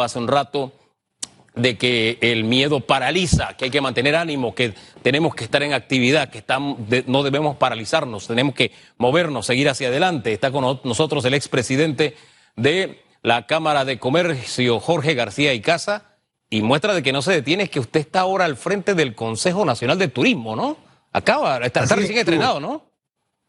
hace un rato de que el miedo paraliza, que hay que mantener ánimo, que tenemos que estar en actividad, que estamos, no debemos paralizarnos, tenemos que movernos, seguir hacia adelante. Está con nosotros el expresidente de la Cámara de Comercio, Jorge García y Casa, y muestra de que no se detiene es que usted está ahora al frente del Consejo Nacional de Turismo, ¿no? Acaba, está, está recién entrenado, ¿no?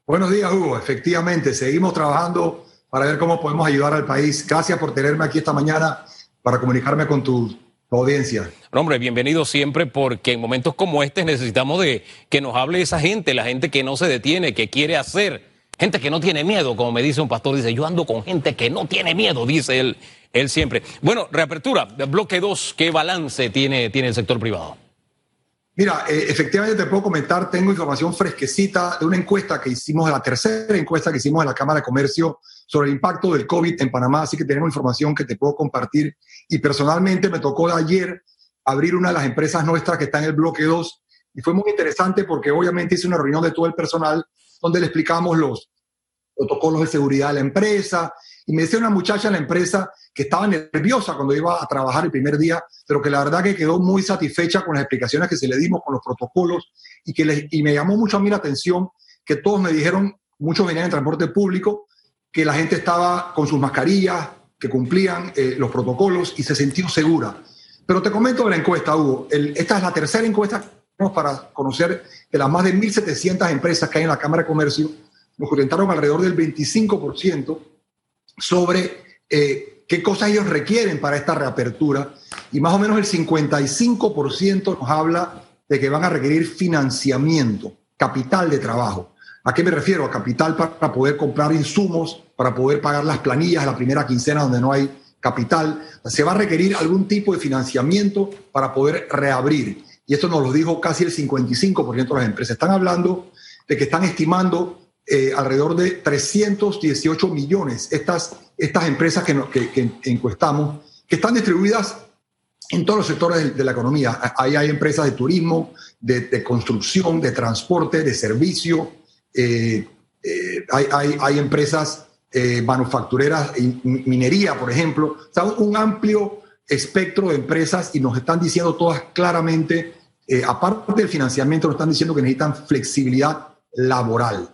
Buenos días, Hugo. Efectivamente, seguimos trabajando para ver cómo podemos ayudar al país. Gracias por tenerme aquí esta mañana para comunicarme con tu audiencia. hombre, bienvenido siempre porque en momentos como este necesitamos de que nos hable esa gente, la gente que no se detiene, que quiere hacer, gente que no tiene miedo, como me dice un pastor, dice, yo ando con gente que no tiene miedo, dice él, él siempre. Bueno, reapertura, bloque 2, ¿qué balance tiene, tiene el sector privado? Mira, eh, efectivamente te puedo comentar, tengo información fresquecita de una encuesta que hicimos, la tercera encuesta que hicimos en la Cámara de Comercio sobre el impacto del COVID en Panamá, así que tenemos información que te puedo compartir. Y personalmente me tocó ayer abrir una de las empresas nuestras que está en el bloque 2 y fue muy interesante porque obviamente hice una reunión de todo el personal donde le explicamos los protocolos de seguridad de la empresa, y me decía una muchacha en la empresa que estaba nerviosa cuando iba a trabajar el primer día, pero que la verdad que quedó muy satisfecha con las explicaciones que se le dimos, con los protocolos, y, que y me llamó mucho a mí la atención que todos me dijeron, muchos venían en transporte público, que la gente estaba con sus mascarillas, que cumplían eh, los protocolos y se sintió segura. Pero te comento de la encuesta, Hugo. esta es la tercera encuesta para conocer de las más de 1.700 empresas que hay en la Cámara de Comercio. Nos orientaron alrededor del 25% sobre eh, qué cosas ellos requieren para esta reapertura y más o menos el 55% nos habla de que van a requerir financiamiento, capital de trabajo. ¿A qué me refiero? A capital para poder comprar insumos, para poder pagar las planillas la primera quincena donde no hay capital. Se va a requerir algún tipo de financiamiento para poder reabrir. Y esto nos lo dijo casi el 55% de las empresas. Están hablando de que están estimando eh, alrededor de 318 millones estas, estas empresas que, que, encuestamos, que están distribuidas en todos los sectores de, la economía. Ahí hay empresas de turismo, de, construcción, de transporte, de servicio, eh, eh, hay, hay, hay, empresas manufactureras, minería, por ejemplo. O un amplio espectro de empresas y nos están diciendo todas claramente, aparte del financiamiento, nos están diciendo que necesitan flexibilidad laboral.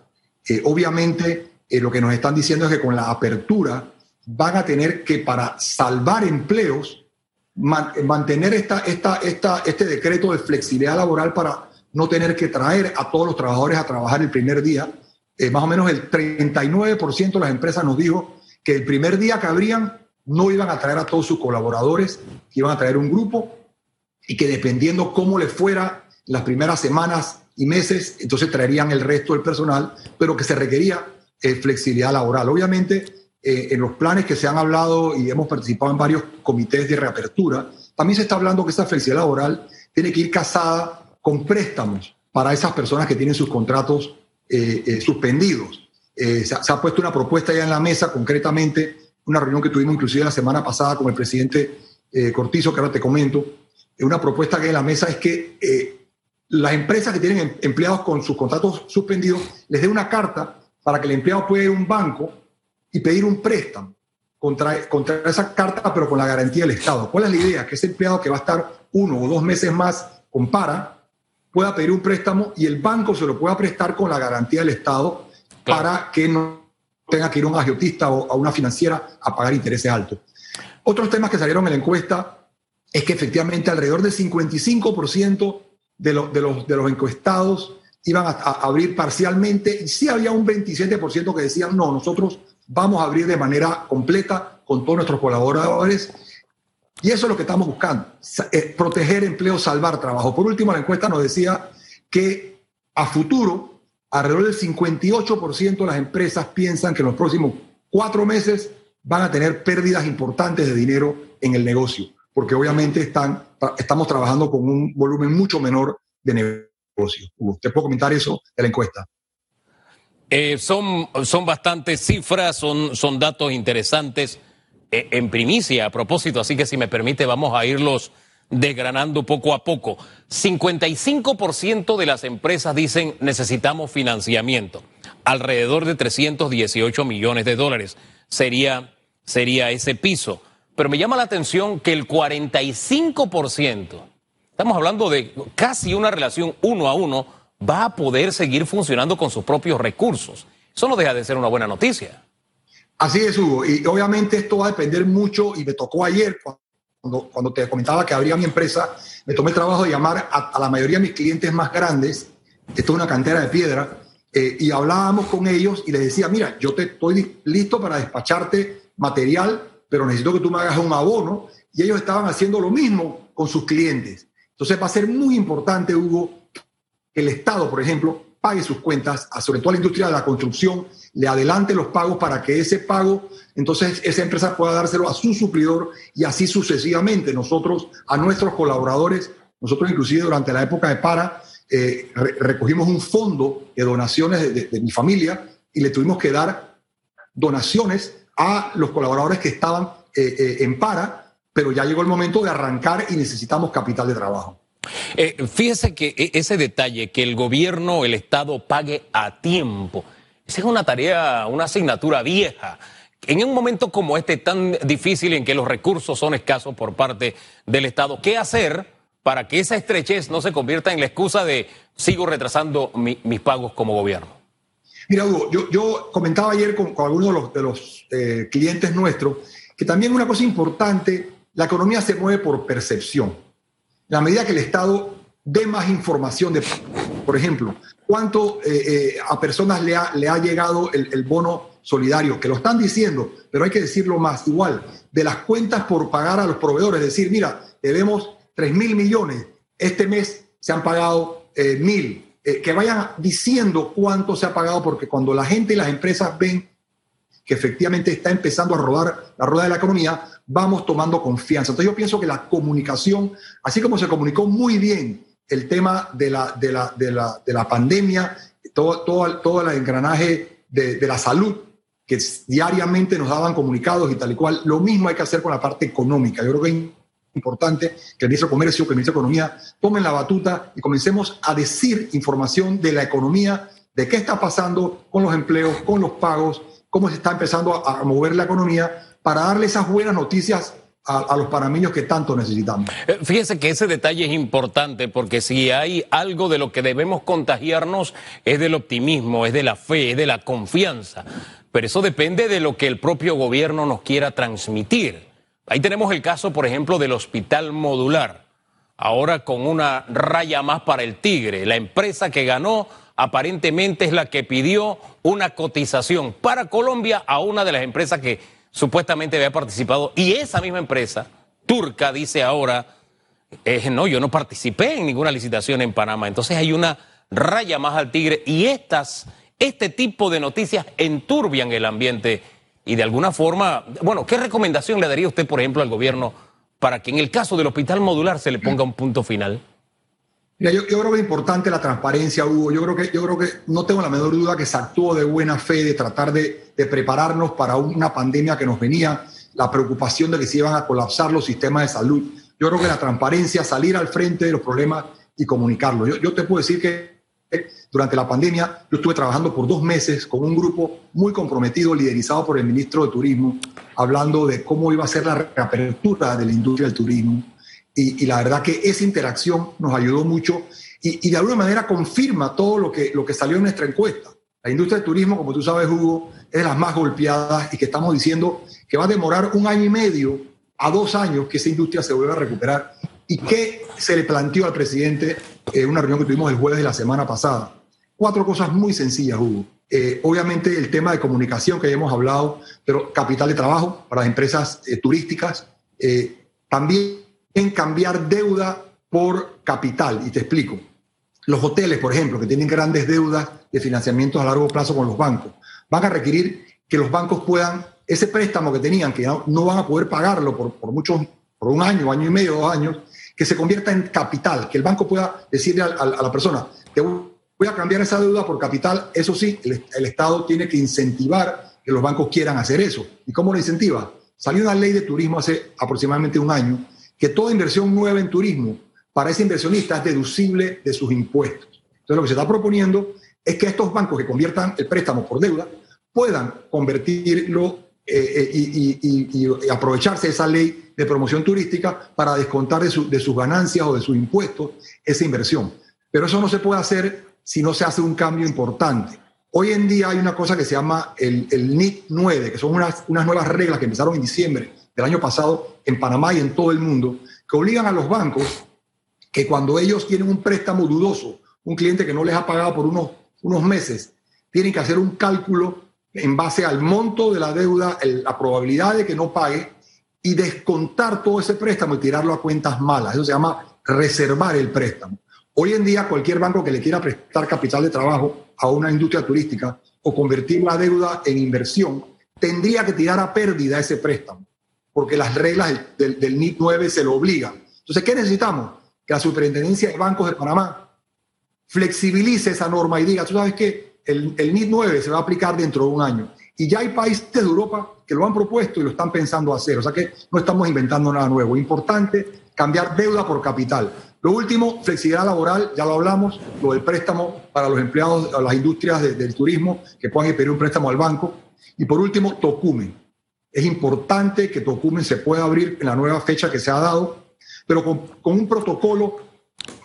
Eh, obviamente, eh, lo que nos están diciendo es que con la apertura van a tener que, para salvar empleos, mantener esta, esta, este decreto de flexibilidad laboral para no tener que traer a todos los trabajadores a trabajar el primer día. Eh, más o menos el 39% de las empresas nos dijo que el primer día que abrían no iban a traer a todos sus colaboradores, que iban a traer un grupo y que dependiendo cómo les fuera las primeras semanas y meses, entonces traerían el resto del personal, pero que se requería eh, flexibilidad laboral. Obviamente, eh, en los planes que se han hablado y hemos participado en varios comités de reapertura, también se está hablando que esa flexibilidad laboral tiene que ir casada con préstamos para esas personas que tienen sus contratos eh, suspendidos. Se ha, puesto una propuesta ya en la mesa, concretamente, una reunión que tuvimos inclusive la semana pasada con el presidente Cortizo, que ahora te comento, una propuesta que en la mesa es que las empresas que tienen em, empleados con sus contratos suspendidos les dé una carta para que el empleado pueda ir a un banco y pedir un préstamo contra, contra esa carta, pero con la garantía del Estado. ¿Cuál es la idea? Que ese empleado que va a estar uno o dos meses más con para pueda pedir un préstamo y el banco se lo pueda prestar con la garantía del Estado para que no tenga que ir a un agiotista o a una financiera a pagar intereses altos. Otros temas que salieron en la encuesta es que efectivamente alrededor del 55% de, los, encuestados iban a, abrir parcialmente y sí había un 27% que decían, no, nosotros vamos a abrir de manera completa con todos nuestros colaboradores. Y eso es lo que estamos buscando, eh, proteger empleo, salvar trabajo. Por último, la encuesta nos decía que a futuro, alrededor del 58% de las empresas piensan que en los próximos cuatro meses van a tener pérdidas importantes de dinero en el negocio porque obviamente están, estamos trabajando con un volumen mucho menor de negocios. ¿Usted puede comentar eso de la encuesta? Eh, son, son bastantes cifras, son, son datos interesantes eh, en primicia a propósito, así que si me permite vamos a irlos desgranando poco a poco. 55% de las empresas dicen necesitamos financiamiento, alrededor de 318 millones de dólares sería, sería ese piso pero me llama la atención que el 45%, estamos hablando de casi una relación uno a uno, va a poder seguir funcionando con sus propios recursos. Eso no deja de ser una buena noticia. Así es, Hugo. Y obviamente esto va a depender mucho, y me tocó ayer, cuando, cuando te comentaba que abría mi empresa, me tomé el trabajo de llamar a, la mayoría de mis clientes más grandes, esto es una cantera de piedra, eh, y hablábamos con ellos y les decía, mira, yo te estoy listo para despacharte material, pero necesito que tú me hagas un abono. Y ellos estaban haciendo lo mismo con sus clientes. Entonces va a ser muy importante, Hugo, que el Estado, por ejemplo, pague sus cuentas, sobre todo a la industria de la construcción, le adelante los pagos para que ese pago, entonces esa empresa pueda dárselo a su suplidor y así sucesivamente. Nosotros, a nuestros colaboradores, nosotros inclusive durante la época de para, eh, recogimos un fondo de donaciones de, mi familia y le tuvimos que dar donaciones a los colaboradores que estaban eh, eh, en para, pero ya llegó el momento de arrancar y necesitamos capital de trabajo. fíjese que e, ese detalle, que el gobierno, el Estado pague a tiempo, esa es una tarea, una asignatura vieja. En un momento como este tan difícil en que los recursos son escasos por parte del Estado, ¿qué hacer? para que esa estrechez no se convierta en la excusa de sigo retrasando mis pagos como gobierno? Mira, Hugo, yo, comentaba ayer con, algunos de los, eh, clientes nuestros que también una cosa importante, la economía se mueve por percepción. La medida que el Estado dé más información de, por ejemplo, cuánto eh, eh, a personas le ha, le ha llegado el, bono solidario, que lo están diciendo, pero hay que decirlo más, igual, de las cuentas por pagar a los proveedores, decir, mira, debemos 3 mil millones, este mes se han pagado mil. Eh, que vayan diciendo cuánto se ha pagado, porque cuando la gente y las empresas ven que efectivamente está empezando a rodar la rueda de la economía, vamos tomando confianza. Entonces yo pienso que la comunicación, así como se comunicó muy bien el tema de la, de la, de la, de la pandemia, todo, todo, todo el engranaje de, de la salud, que diariamente nos daban comunicados y tal y cual, lo mismo hay que hacer con la parte económica. Yo creo que importante que el ministro de Comercio, que el ministro de Economía tomen la batuta y comencemos a decir información de la economía, de qué está pasando con los empleos, con los pagos, cómo se está empezando a, mover la economía, para darle esas buenas noticias a, los panameños que tanto necesitamos. Eh, fíjese que ese detalle es importante porque si hay algo de lo que debemos contagiarnos es del optimismo, es de la fe, es de la confianza. Pero eso depende de lo que el propio gobierno nos quiera transmitir. Ahí tenemos el caso, por ejemplo, del hospital modular, ahora con una raya más para el Tigre. La empresa que ganó aparentemente es la que pidió una cotización para Colombia a una de las empresas que supuestamente había participado. Y esa misma empresa, turca, dice ahora, eh, no, yo no participé en ninguna licitación en Panamá. Entonces hay una raya más al Tigre y estas, este tipo de noticias enturbian el ambiente y de alguna forma, bueno, ¿qué recomendación le daría usted, por ejemplo, al gobierno para que en el caso del hospital modular se le ponga un punto final? Yo, creo que es importante la transparencia, Hugo. Yo creo que, yo creo que no tengo la menor duda que se actuó de buena fe de tratar de, prepararnos para una pandemia que nos venía, la preocupación de que se iban a colapsar los sistemas de salud. Yo creo que la transparencia, salir al frente de los problemas y comunicarlo. Yo te puedo decir que durante la pandemia, yo estuve trabajando por dos meses con un grupo muy comprometido, liderizado por el ministro de Turismo, hablando de cómo iba a ser la reapertura de la industria del turismo. Y, la verdad que esa interacción nos ayudó mucho y, de alguna manera confirma todo lo que, lo que salió en nuestra encuesta. La industria del turismo, como tú sabes, Hugo, es de las más golpeadas y que estamos diciendo que va a demorar un año y medio a dos años que esa industria se vuelva a recuperar. ¿Y qué se le planteó al presidente en una reunión que tuvimos el jueves de la semana pasada? Cuatro cosas muy sencillas, Hugo. Eh, obviamente el tema de comunicación que ya hemos hablado, pero capital de trabajo para las empresas eh, turísticas. Eh, también en cambiar deuda por capital, y te explico. Los hoteles, por ejemplo, que tienen grandes deudas de financiamiento a largo plazo con los bancos, van a requerir que los bancos puedan, ese préstamo que tenían, que no van a poder pagarlo por, por muchos, por un año, año y medio, dos años, que se convierta en capital, que el banco pueda decirle a, la persona, te voy a cambiar esa deuda por capital. Eso sí, el, Estado tiene que incentivar que los bancos quieran hacer eso. ¿Y cómo lo incentiva? Salió una ley de turismo hace aproximadamente un año que toda inversión nueva en turismo para ese inversionista es deducible de sus impuestos. Entonces lo que se está proponiendo es que estos bancos que conviertan el préstamo por deuda puedan convertirlo eh, y, aprovecharse de esa ley de promoción turística para descontar de, sus ganancias o de sus impuestos esa inversión. Pero eso no se puede hacer si no se hace un cambio importante. Hoy en día hay una cosa que se llama el, el NIT 9, que son unas, unas nuevas reglas que empezaron en diciembre del año pasado en Panamá y en todo el mundo, que obligan a los bancos que cuando ellos tienen un préstamo dudoso, un cliente que no les ha pagado por unos, unos meses, tienen que hacer un cálculo en base al monto de la deuda, la probabilidad de que no pague y descontar todo ese préstamo y tirarlo a cuentas malas. Eso se llama reservar el préstamo. Hoy en día cualquier banco que le quiera prestar capital de trabajo a una industria turística o convertir la deuda en inversión, tendría que tirar a pérdida ese préstamo, porque las reglas del, del, NIT 9 se lo obligan. Entonces, ¿qué necesitamos? Que la Superintendencia de Bancos de Panamá flexibilice esa norma y diga, tú sabes que el, el NIT 9 se va a aplicar dentro de un año. Y ya hay países de Europa que lo han propuesto y lo están pensando hacer. O sea que no estamos inventando nada nuevo. Importante cambiar deuda por capital. Lo último, flexibilidad laboral, ya lo hablamos, lo del préstamo para los empleados, a las industrias del turismo que puedan pedir un préstamo al banco. Y por último, Tocumen. Es importante que Tocumen se pueda abrir en la nueva fecha que se ha dado, pero con, con un protocolo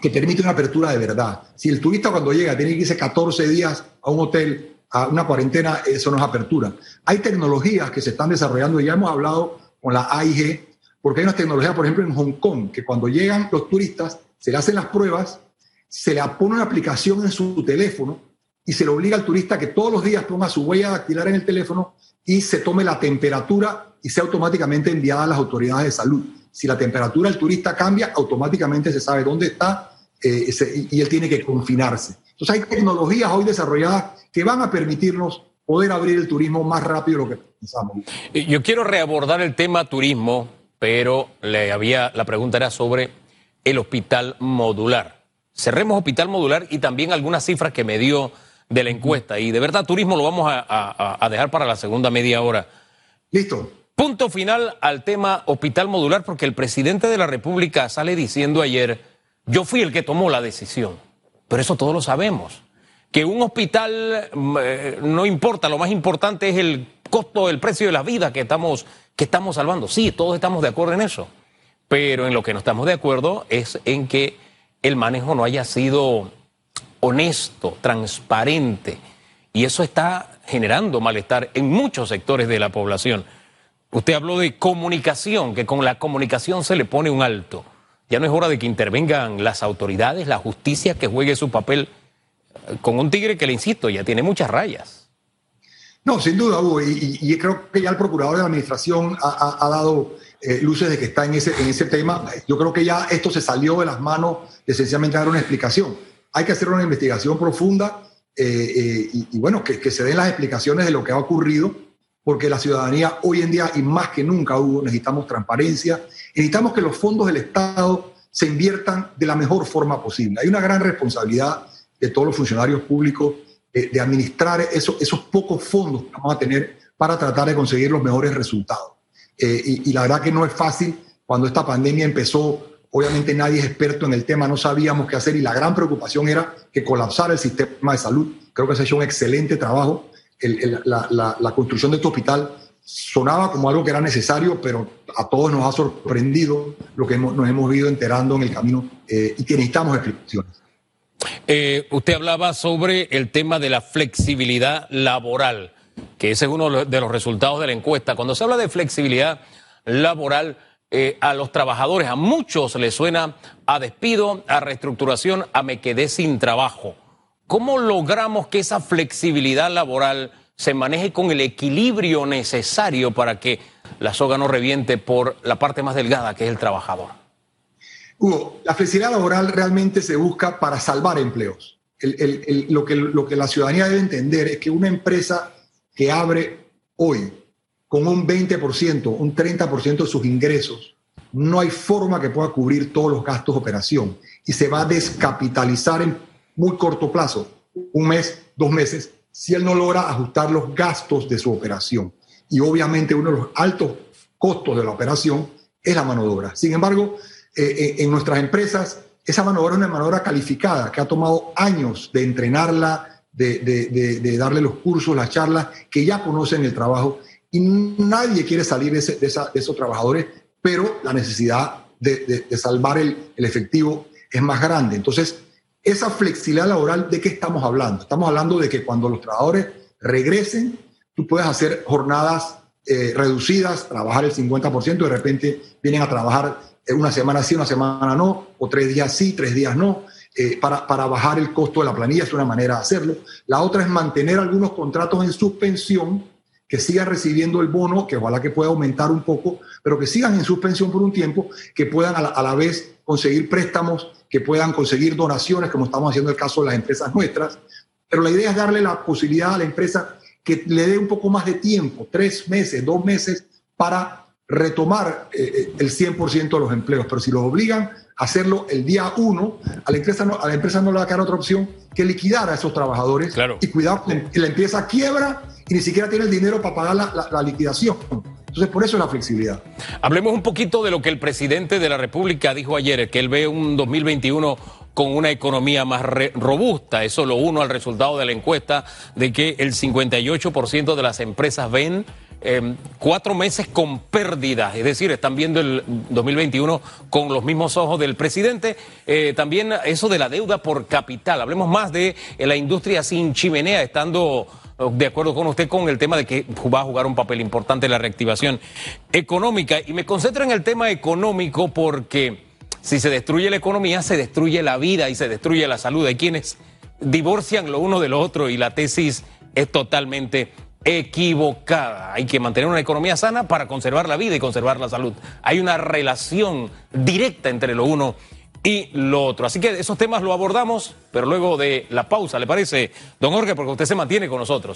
que permite una apertura de verdad. Si el turista cuando llega tiene que irse 14 días a un hotel, a una cuarentena, eso no es apertura. Hay tecnologías que se están desarrollando ya hemos hablado con la AIG, porque hay unas tecnologías, por ejemplo, en Hong Kong, que cuando llegan los turistas se le hacen las pruebas, se le pone una aplicación en su teléfono y se le obliga al turista que todos los días ponga su huella dactilar en el teléfono y se tome la temperatura y sea automáticamente enviada a las autoridades de salud. Si la temperatura del turista cambia, automáticamente se sabe dónde está eh, y él tiene que confinarse. Entonces hay tecnologías hoy desarrolladas que van a permitirnos poder abrir el turismo más rápido de lo que pensamos. Yo quiero reabordar el tema turismo, pero le había, la pregunta era sobre el hospital modular. Cerremos hospital modular y también algunas cifras que me dio de la encuesta. Y de verdad, turismo lo vamos a, dejar para la segunda media hora. Listo. Punto final al tema hospital modular, porque el presidente de la República sale diciendo ayer, yo fui el que tomó la decisión. Pero eso todos lo sabemos. Que un hospital mm, eh, no importa, lo más importante es el costo, el precio de la vida que estamos, que estamos salvando. Sí, todos estamos de acuerdo en eso. Pero en lo que no estamos de acuerdo es en que el manejo no haya sido honesto, transparente. Y eso está generando malestar en muchos sectores de la población. Usted habló de comunicación, que con la comunicación se le pone un alto. Ya no es hora de que intervengan las autoridades, la justicia, que juegue su papel eh, con un tigre que, le insisto, ya tiene muchas rayas. No, sin duda, Hugo, y, creo que ya el procurador de la administración ha dado eh, luces de que está en ese, en ese tema. Yo creo que ya esto se salió de las manos de sencillamente dar una explicación. Hay que hacer una investigación profunda eh, y, bueno, que, se den las explicaciones de lo que ha ocurrido, porque la ciudadanía hoy en día y más que nunca hubo, necesitamos transparencia, necesitamos que los fondos del Estado se inviertan de la mejor forma posible. Hay una gran responsabilidad de todos los funcionarios públicos de administrar esos, pocos fondos que vamos a tener para tratar de conseguir los mejores resultados. Eh, y, la verdad que no es fácil. Cuando esta pandemia empezó, obviamente nadie es experto en el tema, no sabíamos qué hacer y la gran preocupación era que colapsara el sistema de salud. Creo que se ha hecho un excelente trabajo. La, construcción de este hospital sonaba como algo que era necesario, pero a todos nos ha sorprendido lo que nos hemos ido enterando en el camino eh, y que necesitamos explicaciones. Eh, usted hablaba sobre el tema de la flexibilidad laboral que ese es uno de los resultados de la encuesta. Cuando se habla de flexibilidad laboral, eh, a los trabajadores, a muchos les suena a despido, a reestructuración, a me quedé sin trabajo. ¿Cómo logramos que esa flexibilidad laboral se maneje con el equilibrio necesario para que la soga no reviente por la parte más delgada, que es el trabajador? Hugo, la flexibilidad laboral realmente se busca para salvar empleos. lo, que, lo que la ciudadanía debe entender es que una empresa que abre hoy con un 20%, un 30% de sus ingresos, no hay forma que pueda cubrir todos los gastos de operación y se va a descapitalizar en muy corto plazo, un mes, dos meses, si él no logra ajustar los gastos de su operación. Y obviamente uno de los altos costos de la operación es la mano de obra. Sin embargo, eh, eh, en nuestras empresas, esa mano de obra es una mano de obra calificada, que ha tomado años de entrenarla, de, darle los cursos, las charlas, que ya conocen el trabajo y nadie quiere salir de, esos trabajadores, pero la necesidad de, salvar el, efectivo es más grande. Entonces, esa flexibilidad laboral, ¿de qué estamos hablando? Estamos hablando de que cuando los trabajadores regresen, tú puedes hacer jornadas eh, reducidas, trabajar el 50%, de repente vienen a trabajar una semana sí, una semana no, o tres días sí, tres días no. Eh, para, para, bajar el costo de la planilla, es una manera de hacerlo. La otra es mantener algunos contratos en suspensión, que sigan recibiendo el bono, que ojalá que pueda aumentar un poco, pero que sigan en suspensión por un tiempo, que puedan a la, a la vez conseguir préstamos, que puedan conseguir donaciones, como estamos haciendo el caso de las empresas nuestras. Pero la idea es darle la posibilidad a la empresa que le dé un poco más de tiempo, tres meses, dos meses, para retomar eh, el 100% de los empleos. Pero si los obligan hacerlo el día uno, a la empresa no, a la empresa no le va a quedar otra opción que liquidar a esos trabajadores claro. y cuidado que la empresa quiebra y ni siquiera tiene el dinero para pagar la, la, liquidación. Entonces, por eso es la flexibilidad. Hablemos un poquito de lo que el presidente de la República dijo ayer, que él ve un 2021 con una economía más robusta. Eso lo uno al resultado de la encuesta de que el 58% de las empresas ven Em, cuatro meses con pérdidas, es decir, están viendo el 2021 con los mismos ojos del presidente. Eh, también eso de la deuda por capital. Hablemos más de la industria sin chimenea, estando de acuerdo con usted con el tema de que va a jugar un papel importante la reactivación económica. Y me concentro en el tema económico porque si se destruye la economía, se destruye la vida y se destruye la salud. Hay quienes divorcian lo uno de lo otro y la tesis es totalmente equivocada. Hay que mantener una economía sana para conservar la vida y conservar la salud. Hay una relación directa entre lo uno y lo otro. Así que esos temas lo abordamos, pero luego de la pausa, ¿le parece, don Jorge? Porque usted se mantiene con nosotros.